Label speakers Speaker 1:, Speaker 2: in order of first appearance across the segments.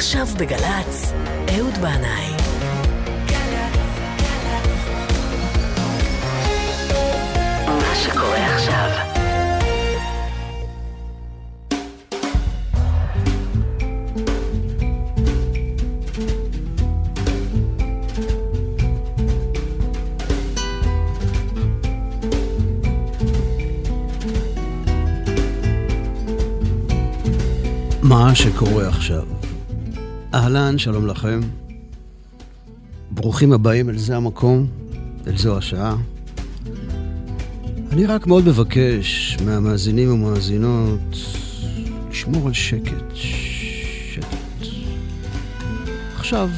Speaker 1: עכשיו בגל"צ, אהוד בנאי. מה שקורה עכשיו
Speaker 2: מה שקורה עכשיו. אהלן, שלום לכם. ברוכים הבאים אל זה המקום, אל זו השעה. אני רק מאוד מבקש מהמאזינים ומאזינות לשמור על שקט. שקט. עכשיו,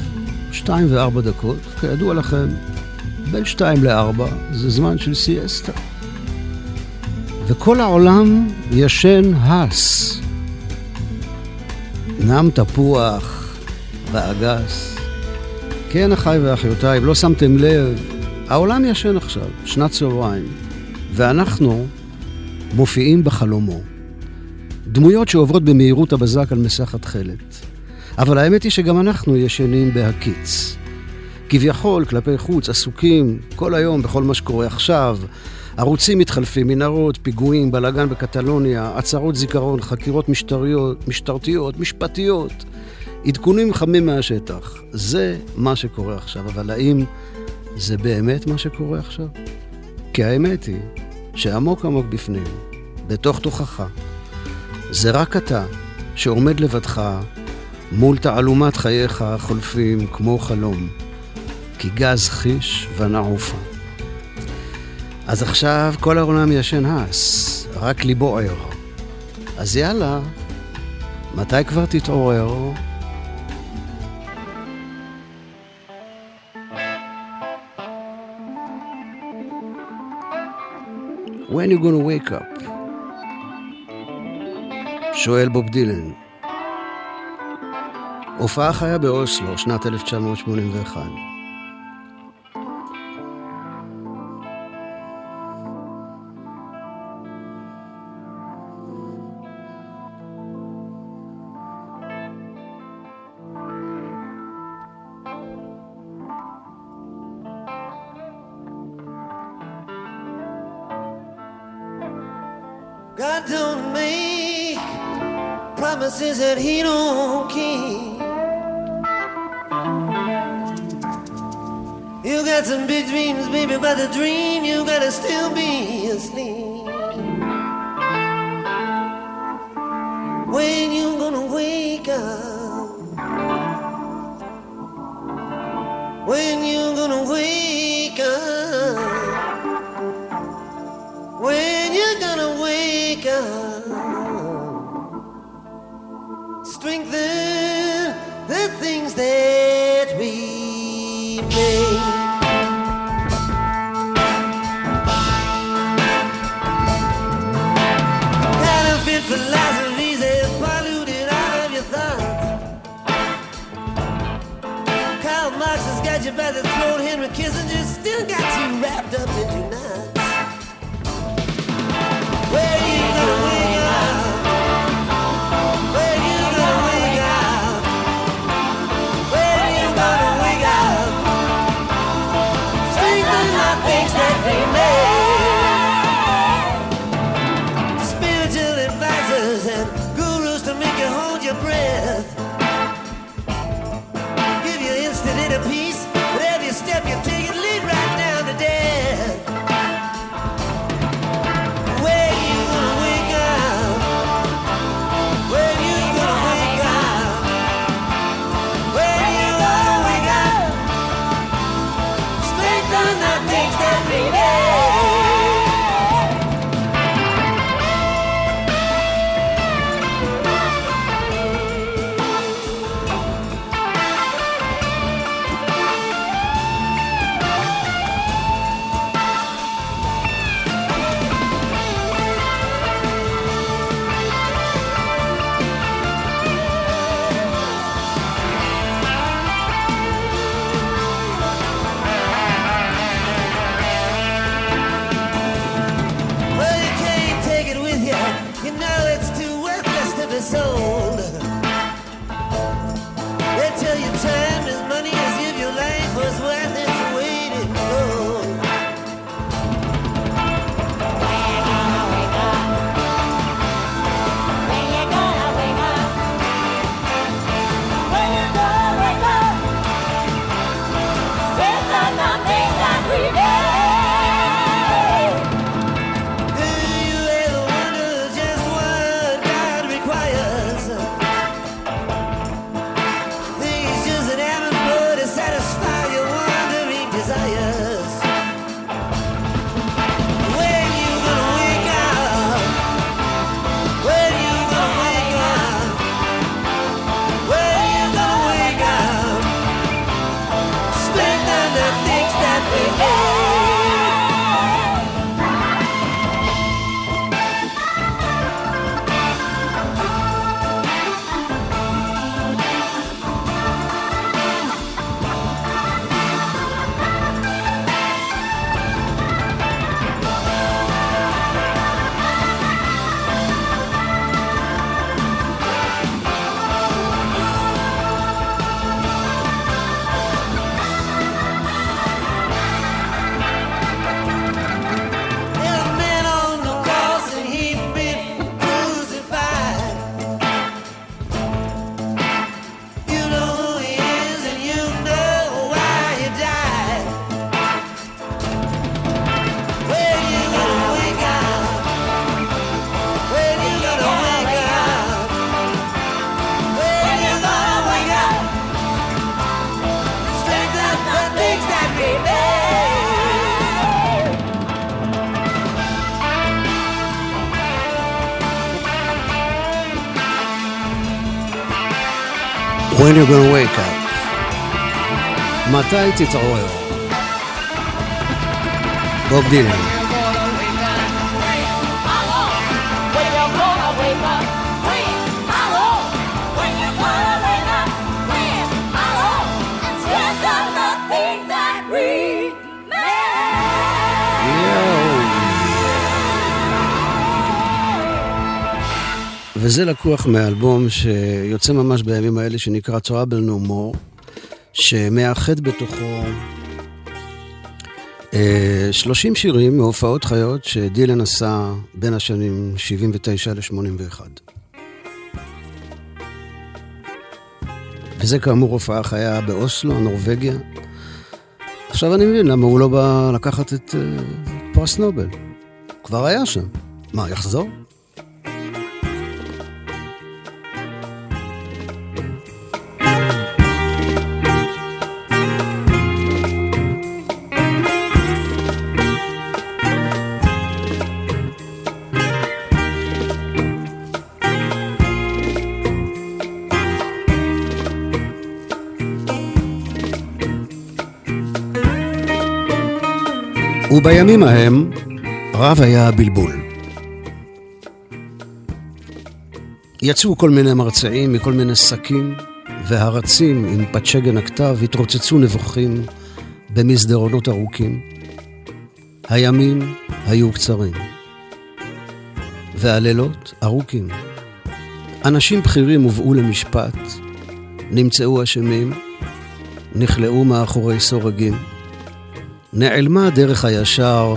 Speaker 2: שתיים וארבע דקות, כידוע לכם, בין שתיים לארבע זה זמן של סיאסטה. וכל העולם ישן הס. נם תפוח ואגס. כן, אחיי ואחיותיי, אם לא שמתם לב, העולם ישן עכשיו, שנת צהריים, ואנחנו מופיעים בחלומו. דמויות שעוברות במהירות הבזק על מסך התכלת. אבל האמת היא שגם אנחנו ישנים בהקיץ. כביכול, כלפי חוץ, עסוקים כל היום בכל מה שקורה עכשיו. ערוצים מתחלפים, מנהרות, פיגועים, בלאגן בקטלוניה, הצהרות זיכרון, חקירות משטריות, משטרתיות, משפטיות, עדכונים חמים מהשטח. זה מה שקורה עכשיו, אבל האם זה באמת מה שקורה עכשיו? כי האמת היא שעמוק עמוק בפנים, בתוך תוכך, זה רק אתה שעומד לבדך מול תעלומת חייך החולפים כמו חלום, כי גז חיש ונעופה. אז עכשיו כל העולם ישן הס, רק ליבו ער. אז יאללה, מתי כבר תתעורר? When you gonna wake up? שואל בוב דילן. הופעה חיה באוסלו, שנת 1981.
Speaker 3: Baby, but the dream you gotta still be asleep. You the throat. Henry Kissinger still got you wrapped up in your
Speaker 2: When you're gonna wake up. מתי תתעורר? בוב דילן. וזה לקוח מאלבום שיוצא ממש בימים האלה שנקרא Trouble No More, שמאחד בתוכו אה, 30 שירים מהופעות חיות שדילן עשה בין השנים 79 ל-81. וזה כאמור הופעה חיה באוסלו, נורבגיה. עכשיו אני מבין למה הוא לא בא לקחת את אה, פרס נובל. כבר היה שם. מה, יחזור? ובימים ההם רב היה הבלבול. יצאו כל מיני מרצעים מכל מיני שקים, והרצים עם פצ'גן הכתב התרוצצו נבוכים במסדרונות ארוכים. הימים היו קצרים, והלילות ארוכים. אנשים בכירים הובאו למשפט, נמצאו אשמים, נכלאו מאחורי סורגים. נעלמה הדרך הישר,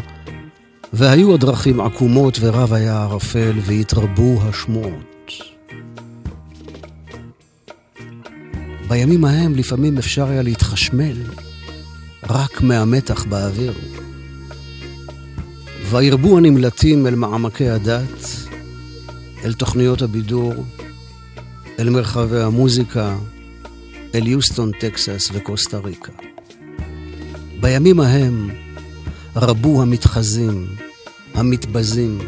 Speaker 2: והיו הדרכים עקומות ורב היה ערפל, והתרבו השמועות. בימים ההם לפעמים אפשר היה להתחשמל רק מהמתח באוויר. וירבו הנמלטים אל מעמקי הדת, אל תוכניות הבידור, אל מרחבי המוזיקה, אל יוסטון, טקסס וקוסטה ריקה. בימים ההם רבו המתחזים, המתבזים,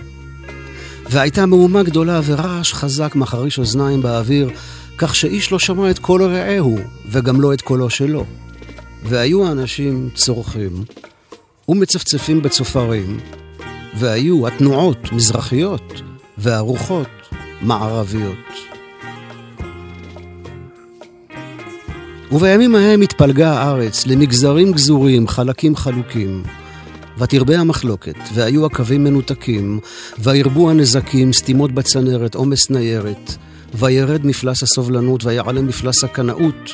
Speaker 2: והייתה מהומה גדולה ורעש חזק מחריש אוזניים באוויר, כך שאיש לא שמע את קול רעהו, וגם לא את קולו שלו. והיו האנשים צורכים ומצפצפים בצופרים, והיו התנועות מזרחיות והרוחות מערביות. ובימים ההם התפלגה הארץ למגזרים גזורים, חלקים חלוקים. ותרבה המחלוקת, והיו הקווים מנותקים, וירבו הנזקים, סתימות בצנרת, עומס ניירת, וירד מפלס הסובלנות, ויעלה מפלס הקנאות,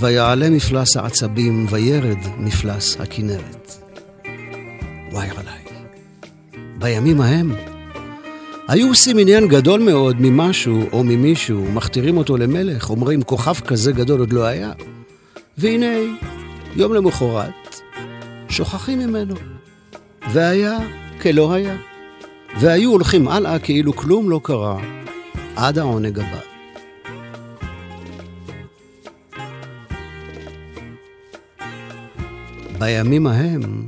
Speaker 2: ויעלה מפלס העצבים, וירד מפלס הכנרת. וואי עליי. בימים ההם היו עושים עניין גדול מאוד ממשהו או ממישהו, מכתירים אותו למלך, אומרים כוכב כזה גדול עוד לא היה. והנה, יום למחרת, שוכחים ממנו. והיה כלא היה. והיו הולכים הלאה כאילו כלום לא קרה, עד העונג הבא. בימים ההם,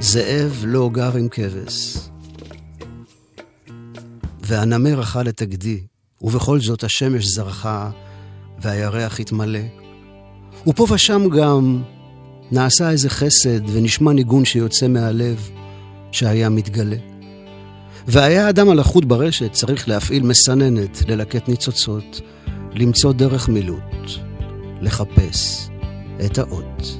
Speaker 2: זאב לא גר עם כבש. והנמר אכל את הגדי, ובכל זאת השמש זרחה, והירח התמלא. ופה ושם גם נעשה איזה חסד, ונשמע ניגון שיוצא מהלב, שהיה מתגלה. והיה אדם על החוט ברשת, צריך להפעיל מסננת, ללקט ניצוצות, למצוא דרך מילוט, לחפש את האות.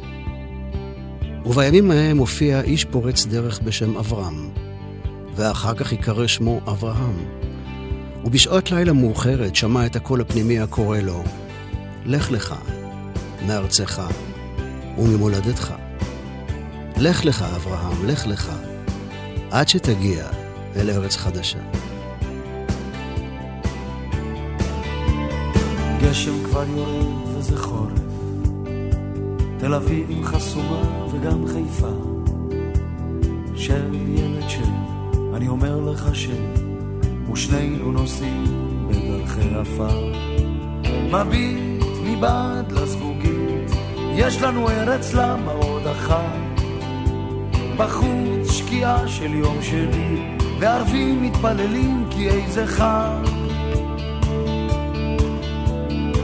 Speaker 2: ובימים ההם הופיע איש פורץ דרך בשם אברהם, ואחר כך ייקרא שמו אברהם. ובשעות לילה מאוחרת שמע את הקול הפנימי הקורא לו, לך לך מארצך וממולדתך. לך לך, אברהם, לך לך, עד שתגיע אל ארץ חדשה.
Speaker 4: גשם כבר יורד וזה חורף, תל אביב חסומה וגם חיפה. של ילד של, אני אומר לך ש... ושנינו נוסעים בדרכי עפר. מביט מבעד לזגוגית, יש לנו ארץ למה עוד אחת. בחוץ שקיעה של יום שני, וערבים מתפללים כי איזה חג.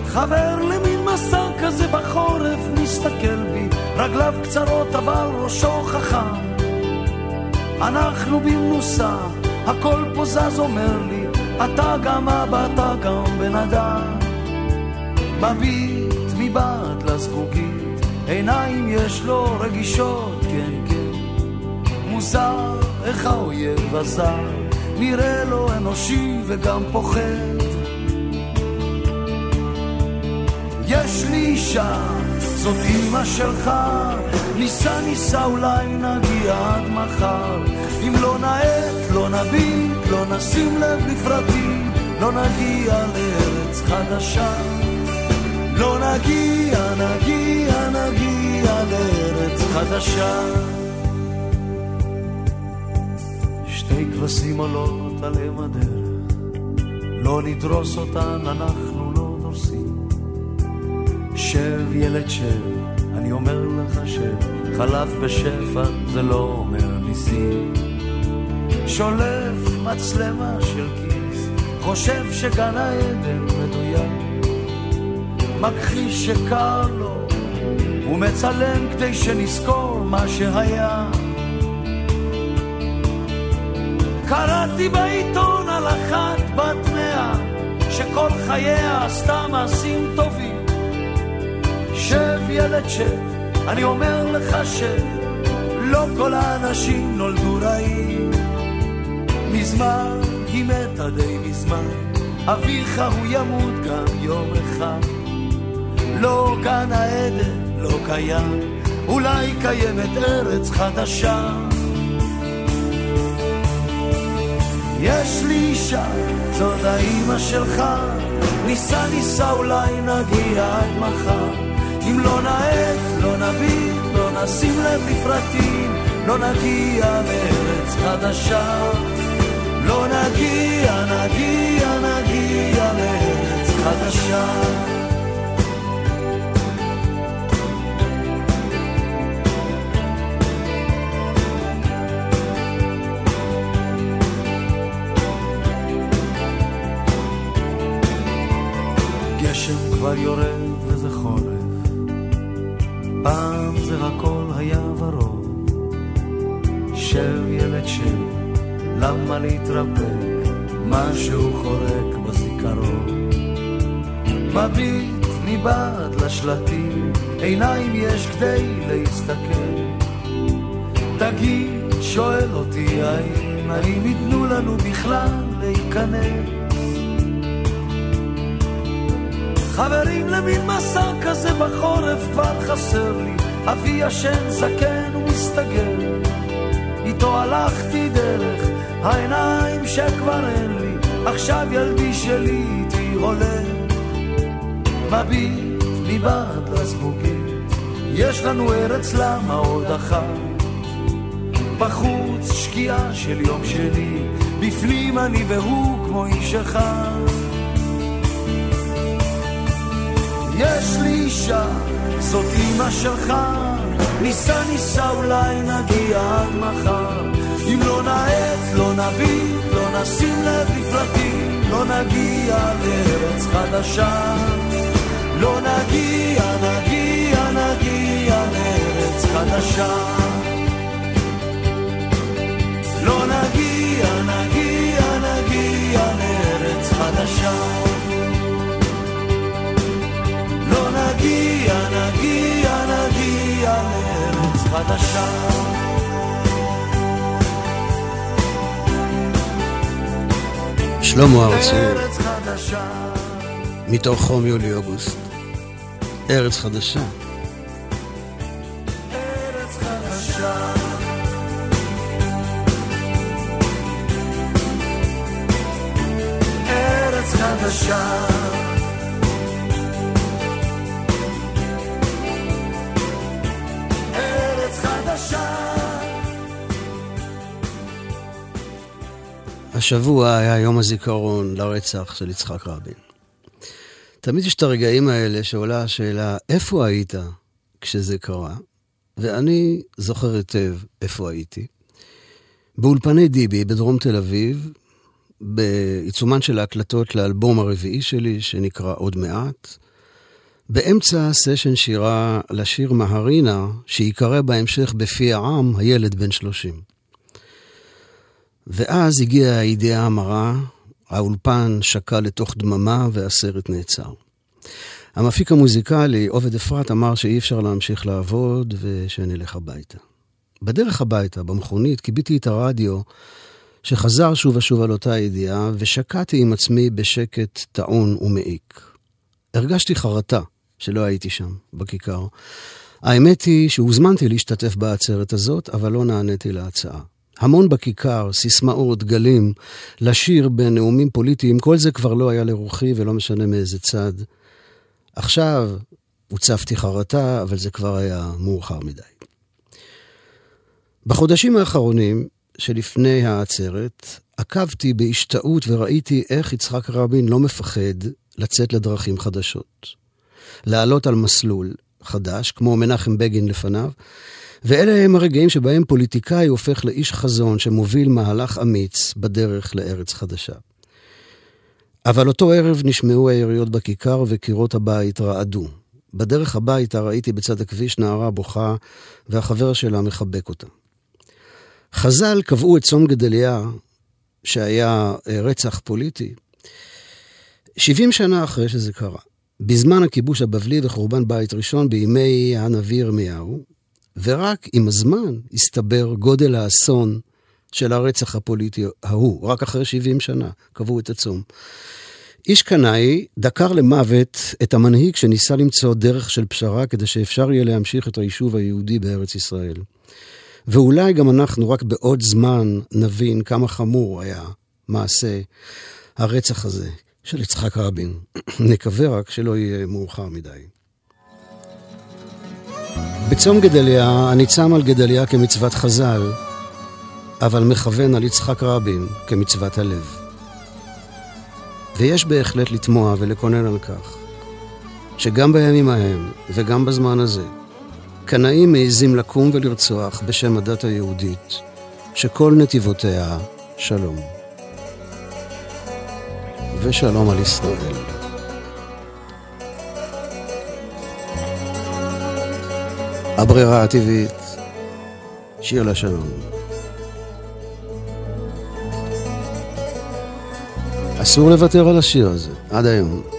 Speaker 4: חבר למין מסע כזה בחורף מסתכל בי, רגליו קצרות אבל ראשו חכם. אנחנו במנוסה, הכל פה זז אומר לי, אתה גם אבא, אתה גם בן אדם. מביט מבעד לזגוגית, עיניים יש לו רגישות, כן כן. מוזר איך האויב הזר, נראה לו אנושי וגם פוחד. יש לי אישה, זאת אמא שלך, ניסה ניסה אולי נגיע עד מחר. אם לא נאט, לא נביט, לא נשים לב לפרטים, לא נגיע לארץ חדשה. לא נגיע, נגיע, נגיע לארץ חדשה. שתי כבשים עולות על אם הדרך, לא נדרוס אותן, אנחנו. שב ילד שב, אני אומר לך שב, חלף בשפע זה לא אומר ניסים. שולף מצלמה של כיס, חושב שגן העדן מדויק. מכחיש שקר לו, הוא מצלם כדי שנזכור מה שהיה. קראתי בעיתון על אחת בת מאה, שכל חייה עשתה מעשים טובים. שב ילד שב, אני אומר לך שב, לא כל האנשים נולדו רעים. מזמן היא מתה די מזמן, אביך הוא ימות גם יום אחד. לא גן העדן, לא קיים, אולי קיימת ארץ חדשה. יש לי אישה, זאת האימא שלך, ניסה ניסה אולי נגיע עד מחר. אם לא נאט, לא נביט, לא נשים לב לפרטים, לא נגיע לארץ חדשה. לא נגיע, נגיע, נגיע לארץ חדשה. גשם כבר יורד הכל היה ורוד. שב ילד שב, למה להתרפק, משהו חורק בזיכרון. מביט מבעד לשלטים, עיניים יש כדי להסתכל. תגיד, שואל אותי האם, האם ייתנו לנו בכלל להיכנס? חברים למין מסע כזה בחורף כבר חסר לי, אבי ישן זקן ומסתגר. איתו הלכתי דרך העיניים שכבר אין לי, עכשיו ילדי שלי איתי הולך. מביט מבעד לזגוגית, יש לנו ארץ למה עוד אחת. בחוץ שקיעה של יום שני, בפנים אני והוא כמו איש אחד. יש לי אישה, זאת אמא שלך, ניסה ניסה אולי נגיע עד מחר. אם לא נאט, לא נביט, לא נשים לב לפרטים, לא נגיע לארץ חדשה. לא נגיע, נגיע, נגיע לארץ חדשה. לא נגיע, נגיע, נגיע לארץ חדשה. נגיע, נגיע, נגיע לארץ חדשה.
Speaker 2: שלמה ארצי. מתוך חום יולי-אוגוסט. ארץ חדשה. השבוע היה יום הזיכרון לרצח של יצחק רבין. תמיד יש את הרגעים האלה שעולה השאלה, איפה היית כשזה קרה? ואני זוכר היטב איפה הייתי. באולפני דיבי בדרום תל אביב, בעיצומן של ההקלטות לאלבום הרביעי שלי, שנקרא עוד מעט, באמצע סשן שירה לשיר מהרינה, שייקרא בהמשך בפי העם, הילד בן שלושים. ואז הגיעה הידיעה המרה, האולפן שקע לתוך דממה והסרט נעצר. המפיק המוזיקלי, עובד אפרת, אמר שאי אפשר להמשיך לעבוד ושנלך הביתה. בדרך הביתה, במכונית, כיביתי את הרדיו, שחזר שוב ושוב על אותה ידיעה, ושקעתי עם עצמי בשקט טעון ומעיק. הרגשתי חרטה שלא הייתי שם, בכיכר. האמת היא שהוזמנתי להשתתף בעצרת הזאת, אבל לא נעניתי להצעה. המון בכיכר, סיסמאות, גלים, לשיר בנאומים פוליטיים, כל זה כבר לא היה לרוחי ולא משנה מאיזה צד. עכשיו הוצפתי חרטה, אבל זה כבר היה מאוחר מדי. בחודשים האחרונים שלפני העצרת, עקבתי בהשתאות וראיתי איך יצחק רבין לא מפחד לצאת לדרכים חדשות. לעלות על מסלול חדש, כמו מנחם בגין לפניו, ואלה הם הרגעים שבהם פוליטיקאי הופך לאיש חזון שמוביל מהלך אמיץ בדרך לארץ חדשה. אבל אותו ערב נשמעו היריות בכיכר וקירות הבית רעדו. בדרך הביתה ראיתי בצד הכביש נערה בוכה, והחבר שלה מחבק אותה. חז"ל קבעו את צום גדליה, שהיה אה, רצח פוליטי, 70 שנה אחרי שזה קרה. בזמן הכיבוש הבבלי וחורבן בית ראשון בימי הנביא ירמיהו, ורק עם הזמן הסתבר גודל האסון של הרצח הפוליטי ההוא, רק אחרי 70 שנה קבעו את הצום. איש קנאי דקר למוות את המנהיג שניסה למצוא דרך של פשרה כדי שאפשר יהיה להמשיך את היישוב היהודי בארץ ישראל. ואולי גם אנחנו רק בעוד זמן נבין כמה חמור היה מעשה הרצח הזה של יצחק רבין. נקווה רק שלא יהיה מאוחר מדי. בצום גדליה אני צם על גדליה כמצוות חז"ל, אבל מכוון על יצחק רבין כמצוות הלב. ויש בהחלט לתמוה ולקונן על כך, שגם בימים ההם וגם בזמן הזה, קנאים מעזים לקום ולרצוח בשם הדת היהודית, שכל נתיבותיה שלום. ושלום על ישראל. הברירה הטבעית, שיר לשלום. אסור לוותר על השיר הזה, עד היום.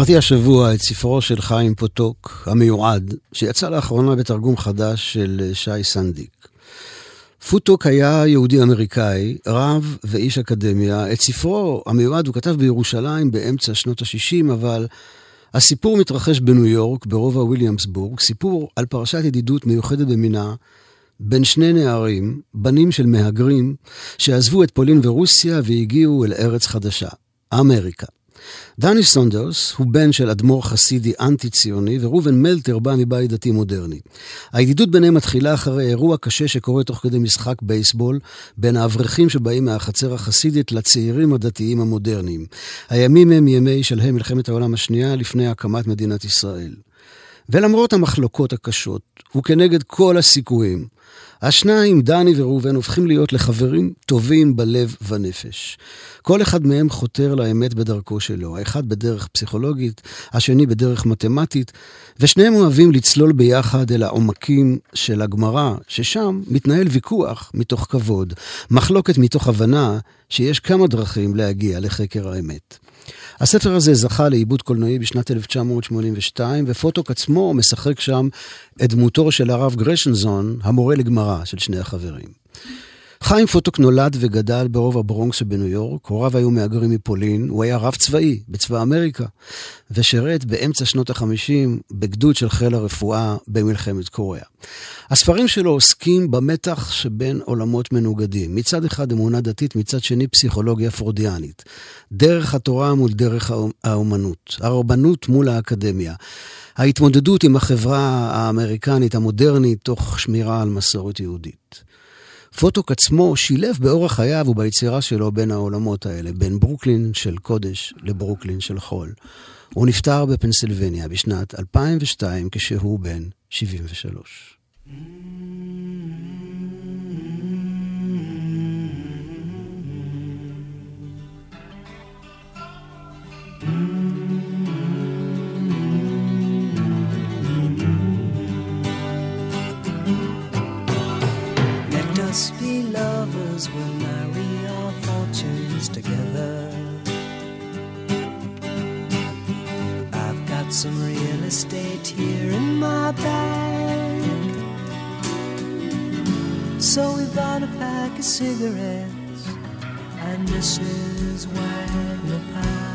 Speaker 2: קראתי השבוע את ספרו של חיים פוטוק, המיועד, שיצא לאחרונה בתרגום חדש של שי סנדיק. פוטוק היה יהודי אמריקאי, רב ואיש אקדמיה. את ספרו המיועד הוא כתב בירושלים באמצע שנות ה-60, אבל הסיפור מתרחש בניו יורק, ברובע וויליאמסבורג, סיפור על פרשת ידידות מיוחדת במינה בין שני נערים, בנים של מהגרים, שעזבו את פולין ורוסיה והגיעו אל ארץ חדשה, אמריקה. דני סונדרס הוא בן של אדמו"ר חסידי אנטי-ציוני, וראובן מלטר בא מבית דתי מודרני. הידידות ביניהם מתחילה אחרי אירוע קשה שקורה תוך כדי משחק בייסבול, בין האברכים שבאים מהחצר החסידית לצעירים הדתיים המודרניים. הימים הם ימי שלהי מלחמת העולם השנייה לפני הקמת מדינת ישראל. ולמרות המחלוקות הקשות, וכנגד כל הסיכויים, השניים, דני וראובן, הופכים להיות לחברים טובים בלב ונפש. כל אחד מהם חותר לאמת בדרכו שלו, האחד בדרך פסיכולוגית, השני בדרך מתמטית, ושניהם אוהבים לצלול ביחד אל העומקים של הגמרא, ששם מתנהל ויכוח מתוך כבוד, מחלוקת מתוך הבנה שיש כמה דרכים להגיע לחקר האמת. הספר הזה זכה לעיבוד קולנועי בשנת 1982, ופוטוק עצמו משחק שם את דמותו של הרב גרשנזון, המורה לגמרא של שני החברים. חיים פוטוק נולד וגדל ברוב הברונקס שבניו יורק, הוריו היו מהגרים מפולין, הוא היה רב צבאי בצבא אמריקה, ושירת באמצע שנות החמישים בגדוד של חיל הרפואה במלחמת קוריאה. הספרים שלו עוסקים במתח שבין עולמות מנוגדים. מצד אחד אמונה דתית, מצד שני פסיכולוגיה פרודיאנית. דרך התורה מול דרך האומנות. הרבנות מול האקדמיה. ההתמודדות עם החברה האמריקנית המודרנית תוך שמירה על מסורת יהודית. פוטוק עצמו שילב באורח חייו וביצירה שלו בין העולמות האלה, בין ברוקלין של קודש לברוקלין של חול. הוא נפטר בפנסילבניה בשנת 2002 כשהוא בן 73.
Speaker 5: Let be we'll marry our fortunes together. I've got some real estate here in my bag. So we bought a pack of cigarettes and Mrs. Wagner pies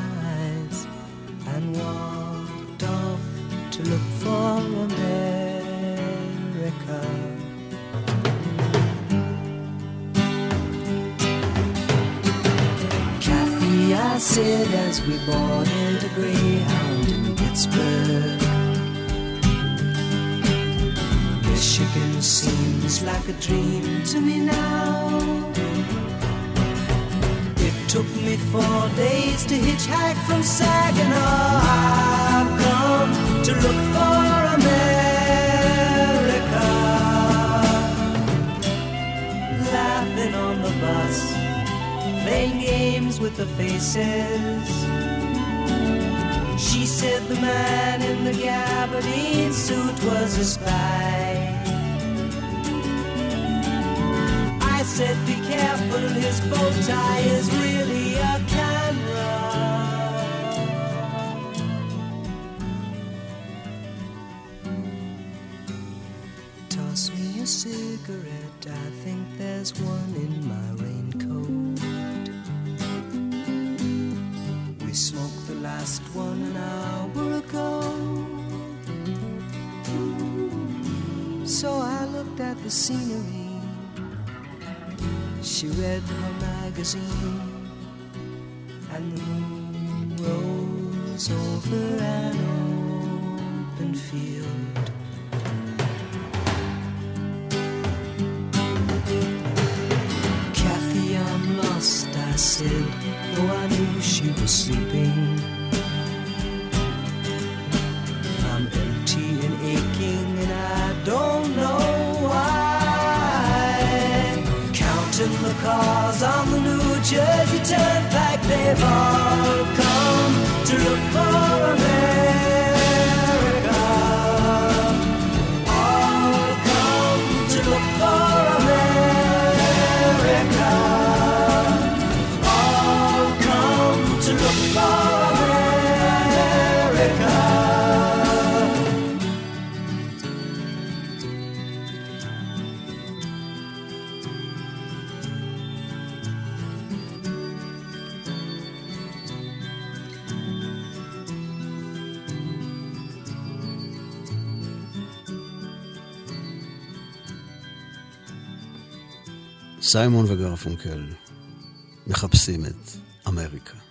Speaker 5: said as we boarded a Greyhound in Pittsburgh. Michigan seems like a dream to me now. It took me four days to hitchhike from Saginaw. I've come to look for playing games with the faces. She said the man in the gabardine suit was a spy. I said, be careful, his bow tie is She read her magazine, and the moon rose over an open field. Kathy, I'm lost, I said, though I knew she was sleeping. Cars on the New Jersey Turnpike, they've all come
Speaker 2: סיימון וגרפונקל מחפשים את אמריקה.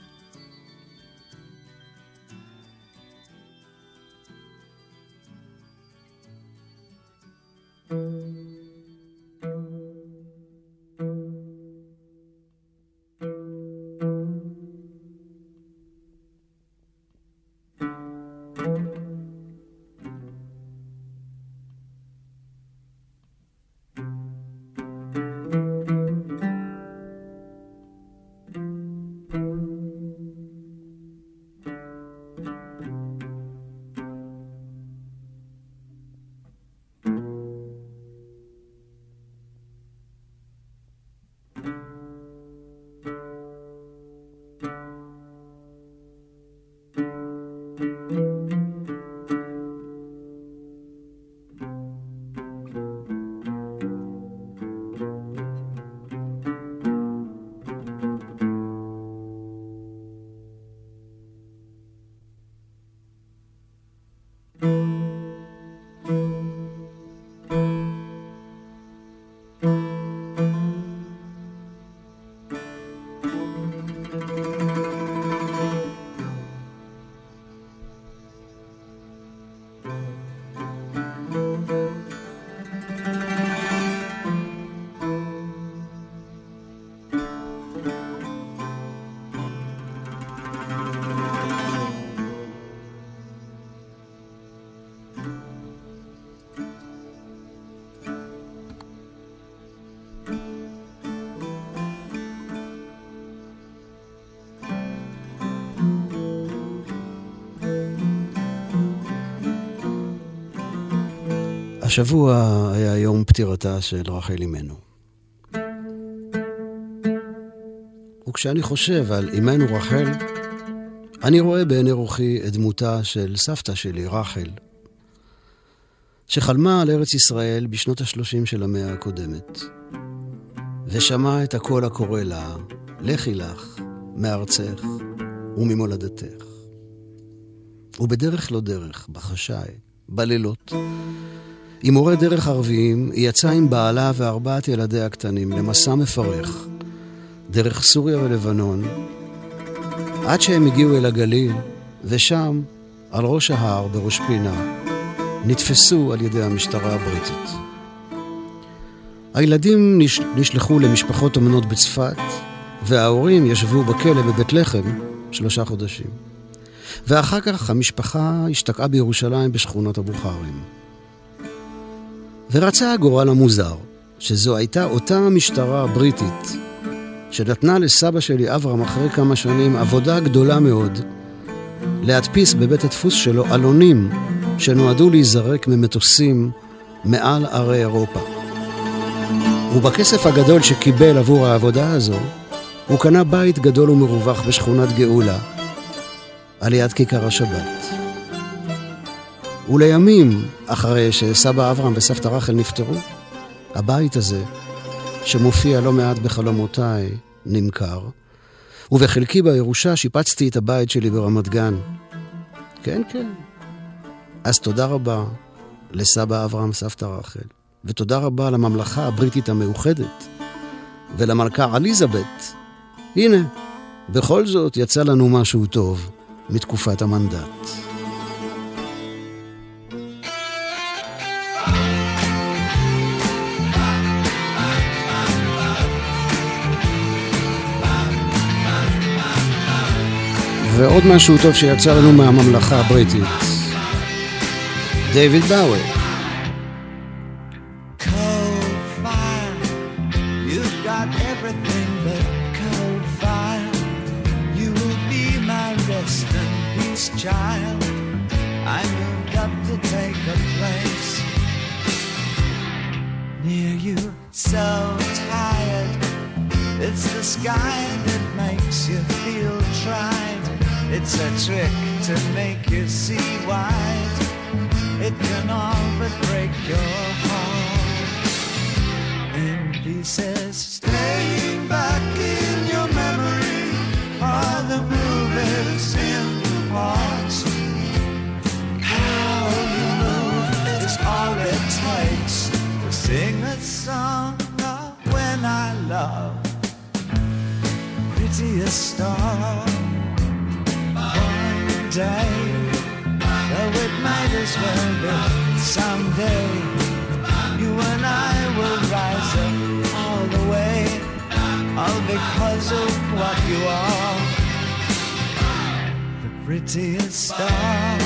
Speaker 2: השבוע היה יום פטירתה של רחל אימנו. וכשאני חושב על אמנו רחל, אני רואה בעיני רוחי את דמותה של סבתא שלי, רחל, שחלמה על ארץ ישראל בשנות ה-30 של המאה הקודמת, ושמעה את הקול הקורא לה, לכי לך מארצך וממולדתך. ובדרך לא דרך, בחשאי, בלילות, עם מורה דרך ערביים, היא יצאה עם בעלה וארבעת ילדיה הקטנים למסע מפרך, דרך סוריה ולבנון, עד שהם הגיעו אל הגליל, ושם, על ראש ההר, בראש פינה, נתפסו על ידי המשטרה הבריטית. הילדים נש... נשלחו למשפחות אומנות בצפת, וההורים ישבו בכלא בבית לחם שלושה חודשים. ואחר כך המשפחה השתקעה בירושלים בשכונות הבוכרים. ורצה הגורל המוזר, שזו הייתה אותה המשטרה הבריטית שנתנה לסבא שלי אברהם אחרי כמה שנים עבודה גדולה מאוד להדפיס בבית הדפוס שלו עלונים שנועדו להיזרק ממטוסים מעל ערי אירופה. ובכסף הגדול שקיבל עבור העבודה הזו, הוא קנה בית גדול ומרווח בשכונת גאולה, על יד כיכר השבת. ולימים, אחרי שסבא אברהם וסבתא רחל נפטרו, הבית הזה, שמופיע לא מעט בחלומותיי, נמכר, ובחלקי בירושה שיפצתי את הבית שלי ברמת גן. כן, כן. אז תודה רבה לסבא אברהם, סבתא רחל, ותודה רבה לממלכה הבריטית המאוחדת, ולמלכה עליזבת. הנה, בכל זאת יצא לנו משהו טוב מתקופת המנדט. ועוד משהו טוב שיצא לנו מהממלכה הבריטית.
Speaker 6: it's the sky that makes you feel tried. It's a trick to make you see wide. It can all but break your heart in pieces. Staying back in your memory are the movies in the past. How you move is all it takes to sing a song of when I love. Prettiest star one day. Though it might as well be someday. You and I will rise up all the way, all because of what you are. The prettiest star.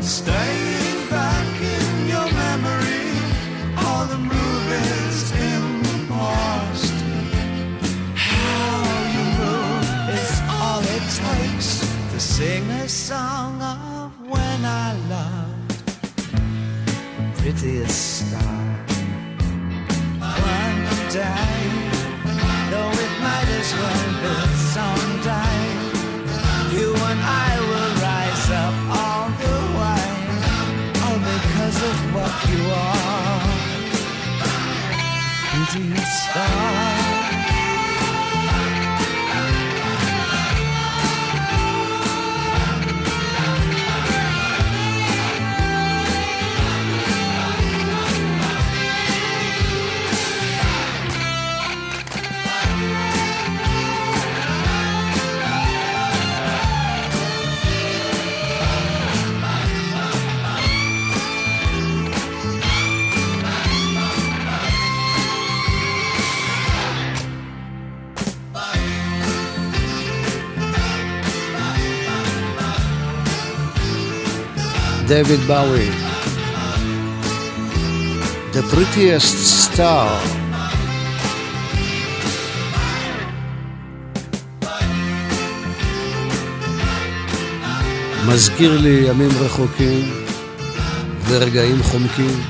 Speaker 6: Staying sing a song of when I loved prettiest star. One day, though it might as well be someday, you and I
Speaker 2: דיוויד באווי. The prettiest star. מזכיר לי ימים רחוקים ורגעים חומקים.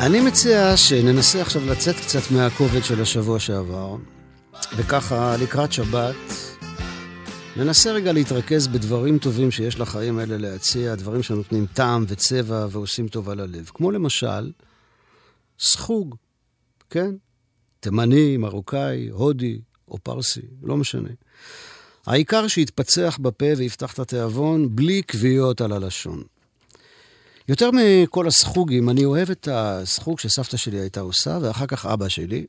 Speaker 2: אני מציע שננסה עכשיו לצאת קצת מהכובד של השבוע שעבר, וככה לקראת שבת, ננסה רגע להתרכז בדברים טובים שיש לחיים האלה להציע, דברים שנותנים טעם וצבע ועושים טוב על הלב. כמו למשל, סחוג, כן? תימני, מרוקאי, הודי או פרסי, לא משנה. העיקר שיתפצח בפה ויפתח את התיאבון בלי כוויות על הלשון. יותר מכל הסחוגים, אני אוהב את הסחוג שסבתא שלי הייתה עושה, ואחר כך אבא שלי.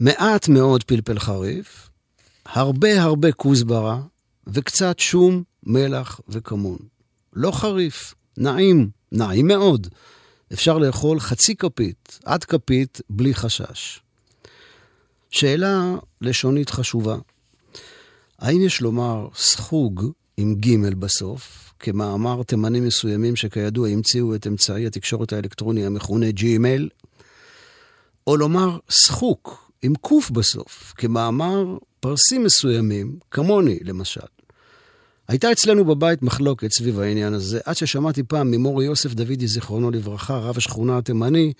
Speaker 2: מעט מאוד פלפל חריף, הרבה הרבה כוסברה, וקצת שום, מלח וכמון. לא חריף, נעים, נעים מאוד. אפשר לאכול חצי כפית, עד כפית, בלי חשש. שאלה לשונית חשובה. האם יש לומר סחוג עם ג' בסוף, כמאמר תימנים מסוימים שכידוע המציאו את אמצעי התקשורת האלקטרוני המכונה ג'ימייל, או לומר סחוק עם ק' בסוף, כמאמר פרסים מסוימים, כמוני למשל. הייתה אצלנו בבית מחלוקת סביב העניין הזה, עד ששמעתי פעם ממורי יוסף דודי, זיכרונו לברכה, רב השכונה התימני,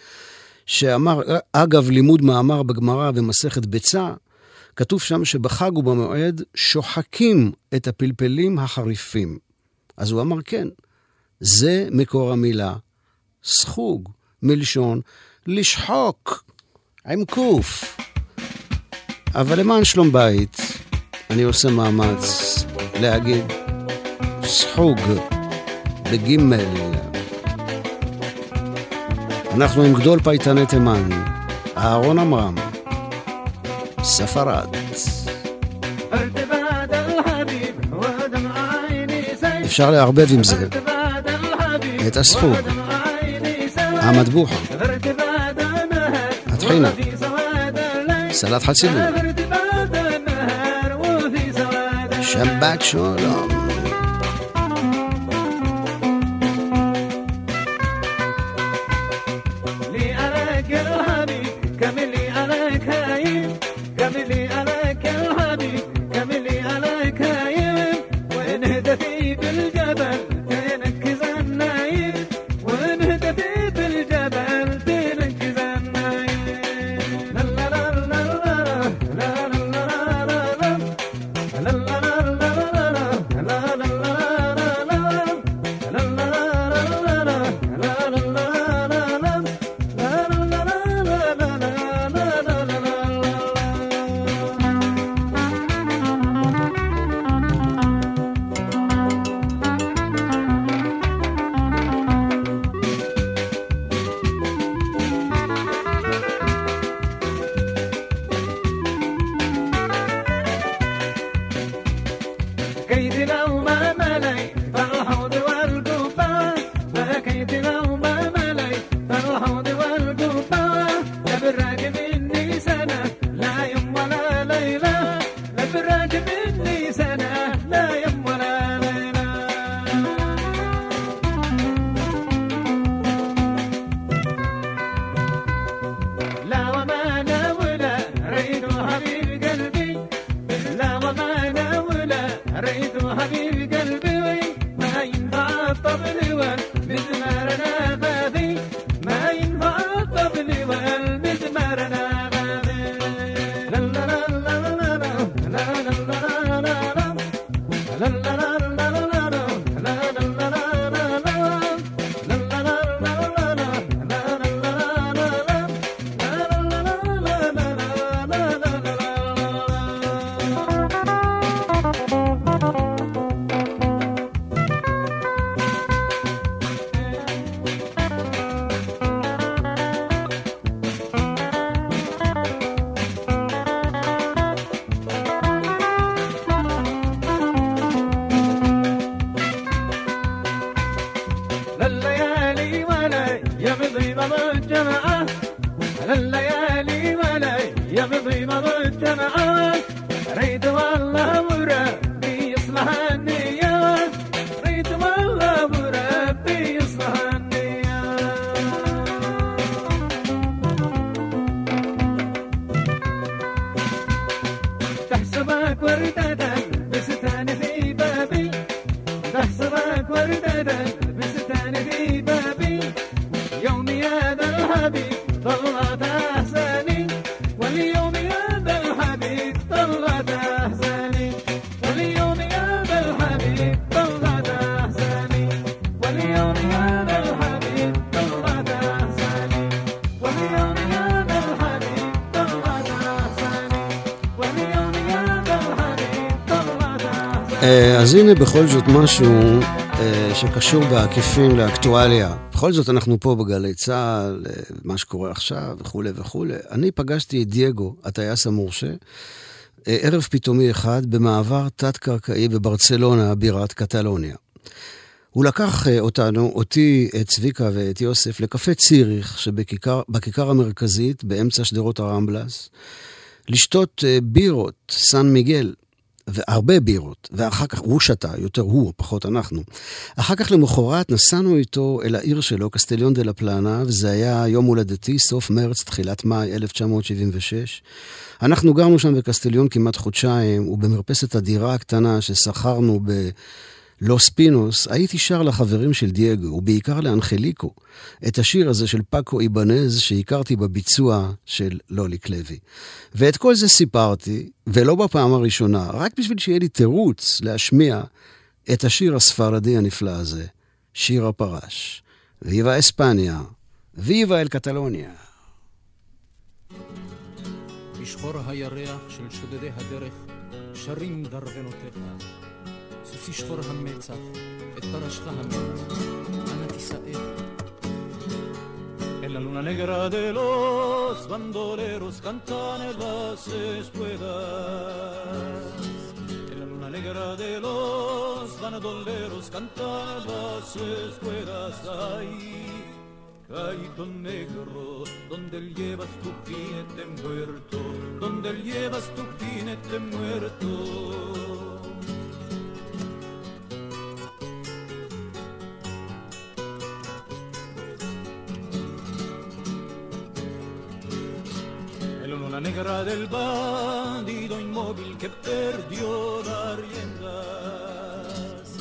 Speaker 2: שאמר, אגב לימוד מאמר בגמרא במסכת ביצה, כתוב שם שבחג ובמועד שוחקים את הפלפלים החריפים. אז הוא אמר, כן, זה מקור המילה סחוג, מלשון לשחוק, עם קוף. אבל למען שלום בית, אני עושה מאמץ להגיד סחוג בגימל. אנחנו עם גדול פייטני תימן, אהרון עמרם, ספרד. אפשר לערבב עם זה את הסחוג, המטבוחה, הטחינה,
Speaker 7: C'est
Speaker 2: la tracine. הנה בכל זאת משהו אה, שקשור בעקיפין לאקטואליה. בכל זאת אנחנו פה בגלי צה"ל, אה, מה שקורה עכשיו וכולי וכולי. אני פגשתי את דייגו, הטייס המורשה, אה, ערב פתאומי אחד במעבר תת-קרקעי בברצלונה, בירת קטלוניה. הוא לקח אה, אותנו, אותי, את צביקה ואת יוסף, לקפה ציריך שבכיכר המרכזית, באמצע שדרות הרמבלס, לשתות אה, בירות, סן מיגל, והרבה בירות, ואחר כך, הוא שתה, יותר הוא, פחות אנחנו. אחר כך למחרת נסענו איתו אל העיר שלו, קסטליון דה לה פלנה, וזה היה יום הולדתי, סוף מרץ, תחילת מאי 1976. אנחנו גרנו שם בקסטליון כמעט חודשיים, ובמרפסת הדירה הקטנה ששכרנו בלוס פינוס, הייתי שר לחברים של דייגו, ובעיקר לאנחליקו, את השיר הזה של פאקו איבנז, שהכרתי בביצוע של לוליק לוי. ואת כל זה סיפרתי, ולא בפעם הראשונה, רק בשביל שיהיה לי תירוץ להשמיע את השיר הספרדי הנפלא הזה, שיר הפרש. ויבה אספניה, ויבה אל קטלוניה.
Speaker 8: בשחור הירח של שודדי הדרך שרים דרבנותיך. סוסי שחור המצח, את פרשך המת, אנא תישאר.
Speaker 9: En la luna negra de los bandoleros cantan en las espuelas. En la luna negra de los bandoleros cantan en las espuelas. Ay, Caíto negro, donde llevas tu jinete muerto, donde llevas tu jinete muerto. Luna negra del bandido inmóvil que perdió las riendas.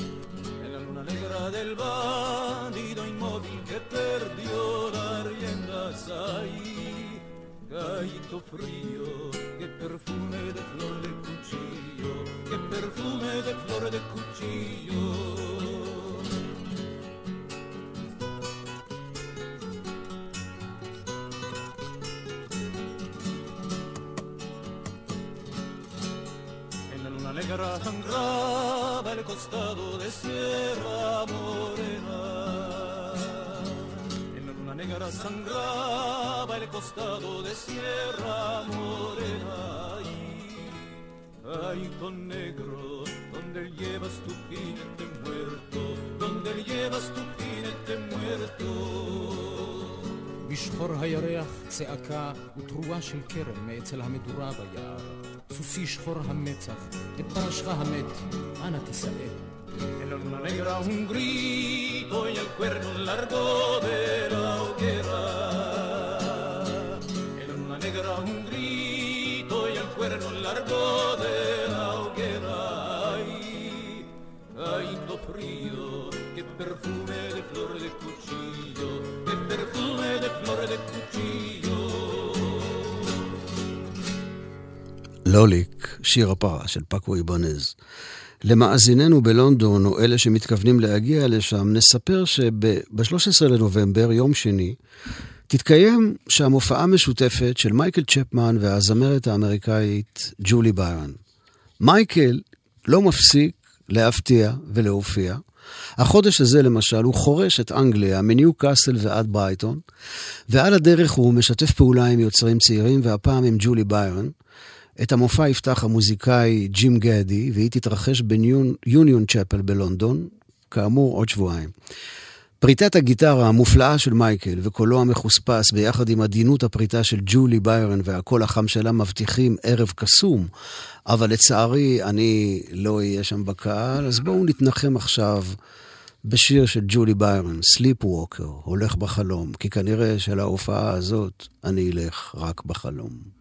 Speaker 9: En la luna negra del bandido inmóvil que perdió las riendas. Ay, gallito frío, sangraba el costado de Sierra Morena. Ay, ay, con negro, donde llevas tu jinete muerto, donde llevas tu jinete muerto.
Speaker 8: בשחור הירח צעקה ותרועה של כרם מאצל המדורה ביער. סוסי שחור המצח, את פרשך המת, אנא תישאר.
Speaker 9: En la luna negra un grito y el cuerno largo de la hoguera.
Speaker 2: לוליק, שיר הפרש של פאקו איבנז. למאזיננו בלונדון, או אלה שמתכוונים להגיע לשם, נספר שב-13 לנובמבר, יום שני, תתקיים שם הופעה משותפת של מייקל צ'פמן והזמרת האמריקאית ג'ולי ביירן. מייקל לא מפסיק להפתיע ולהופיע. החודש הזה למשל הוא חורש את אנגליה מניו קאסל ועד ברייטון, ועל הדרך הוא משתף פעולה עם יוצרים צעירים, והפעם עם ג'ולי ביירן. את המופע יפתח המוזיקאי ג'ים גדי, והיא תתרחש ביוניון צ'פל בלונדון, כאמור עוד שבועיים. פריטת הגיטרה המופלאה של מייקל וקולו המחוספס ביחד עם עדינות הפריטה של ג'ולי ביירן והקול החם שלה מבטיחים ערב קסום, אבל לצערי אני לא אהיה שם בקהל, אז בואו נתנחם עכשיו בשיר של ג'ולי ביירן, סליפ ווקר, הולך בחלום, כי כנראה שלהופעה הזאת אני אלך רק בחלום.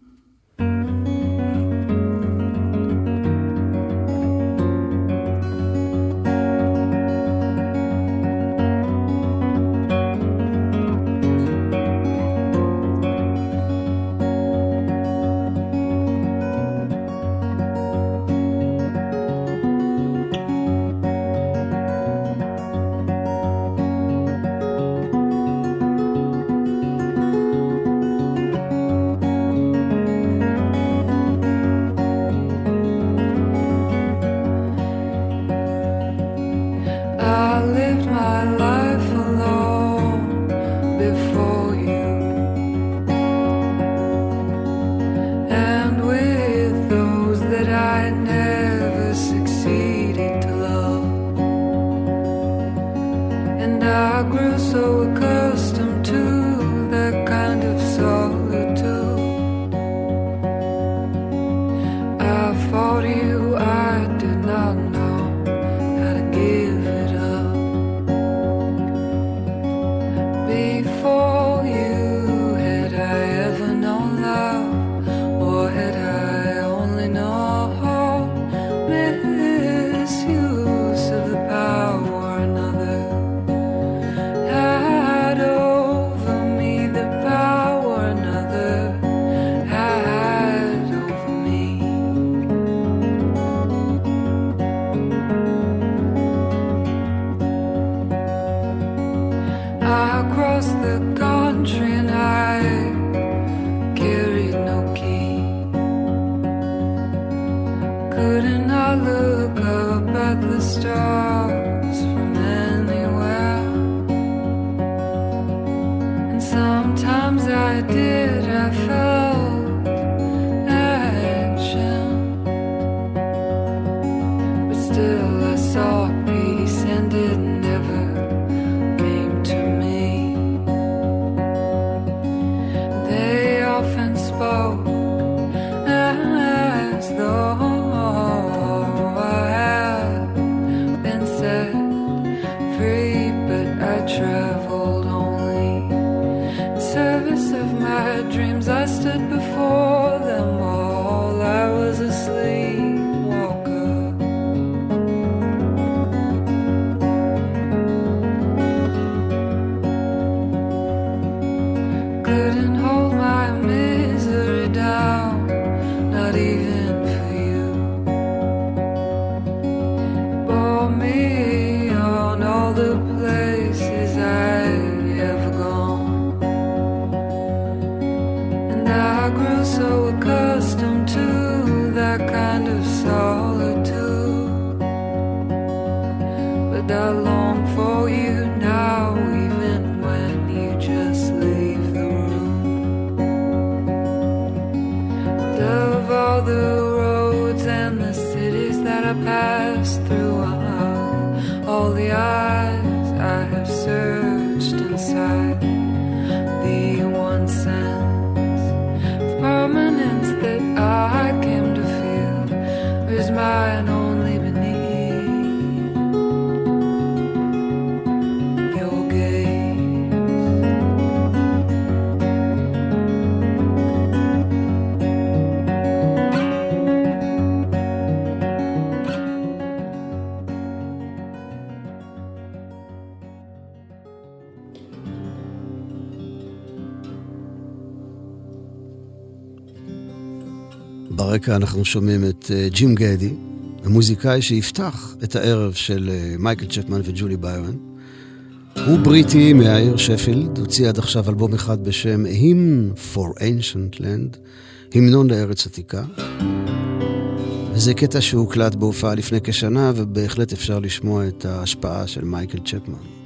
Speaker 2: ברקע אנחנו שומעים את אה, ג'ים גדי, המוזיקאי שיפתח את הערב של אה, מייקל צ'פמן וג'ולי ביירן. הוא בריטי מהעיר שפילד, הוציא עד עכשיו אלבום אחד בשם Hymn for Ancient Land, המנון לארץ עתיקה. וזה קטע שהוקלט בהופעה לפני כשנה, ובהחלט אפשר לשמוע את ההשפעה של מייקל צ'פמן.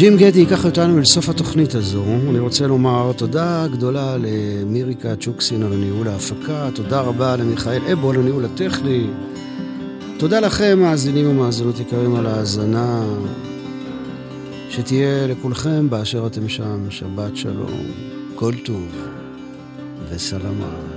Speaker 2: ג'ים גדי ייקח אותנו אל סוף התוכנית הזו. אני רוצה לומר תודה גדולה למיריקה צ'וקסין על ניהול ההפקה, תודה רבה למיכאל אבו על הניהול הטכני. תודה לכם, מאזינים ומאזינות יקרים, על ההאזנה. שתהיה לכולכם באשר אתם שם, שבת שלום, כל טוב וסלמה.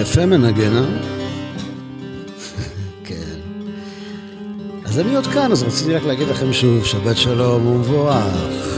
Speaker 2: יפה מנגן, אה? כן. אז אני עוד כאן, אז רציתי רק להגיד לכם שוב, שבת שלום ומבורך.